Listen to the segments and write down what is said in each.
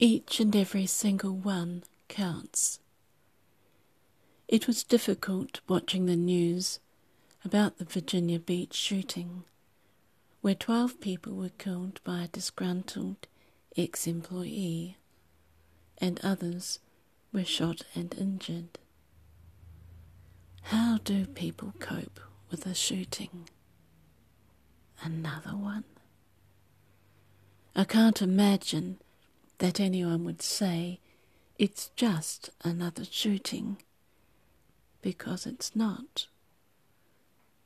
Each and every single one counts. It was difficult watching the news about the Virginia Beach shooting, where 12 people were killed by a disgruntled ex employee, and others were shot and injured. How do people cope with a shooting? Another one? I can't imagine that anyone would say it's just another shooting, because it's not.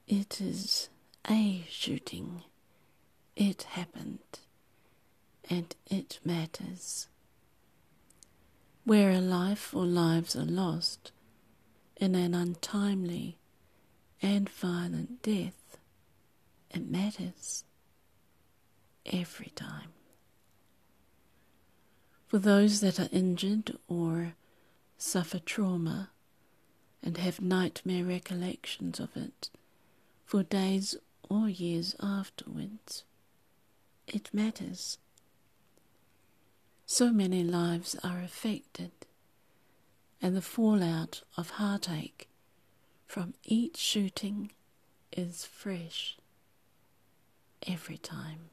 It is a shooting. It happened, and it matters. Where a life or lives are lost in an untimely and violent death, it matters every time. For those that are injured or suffer trauma and have nightmare recollections of it for days or years afterwards, it matters. So many lives are affected, and the fallout of heartache from each shooting is fresh every time.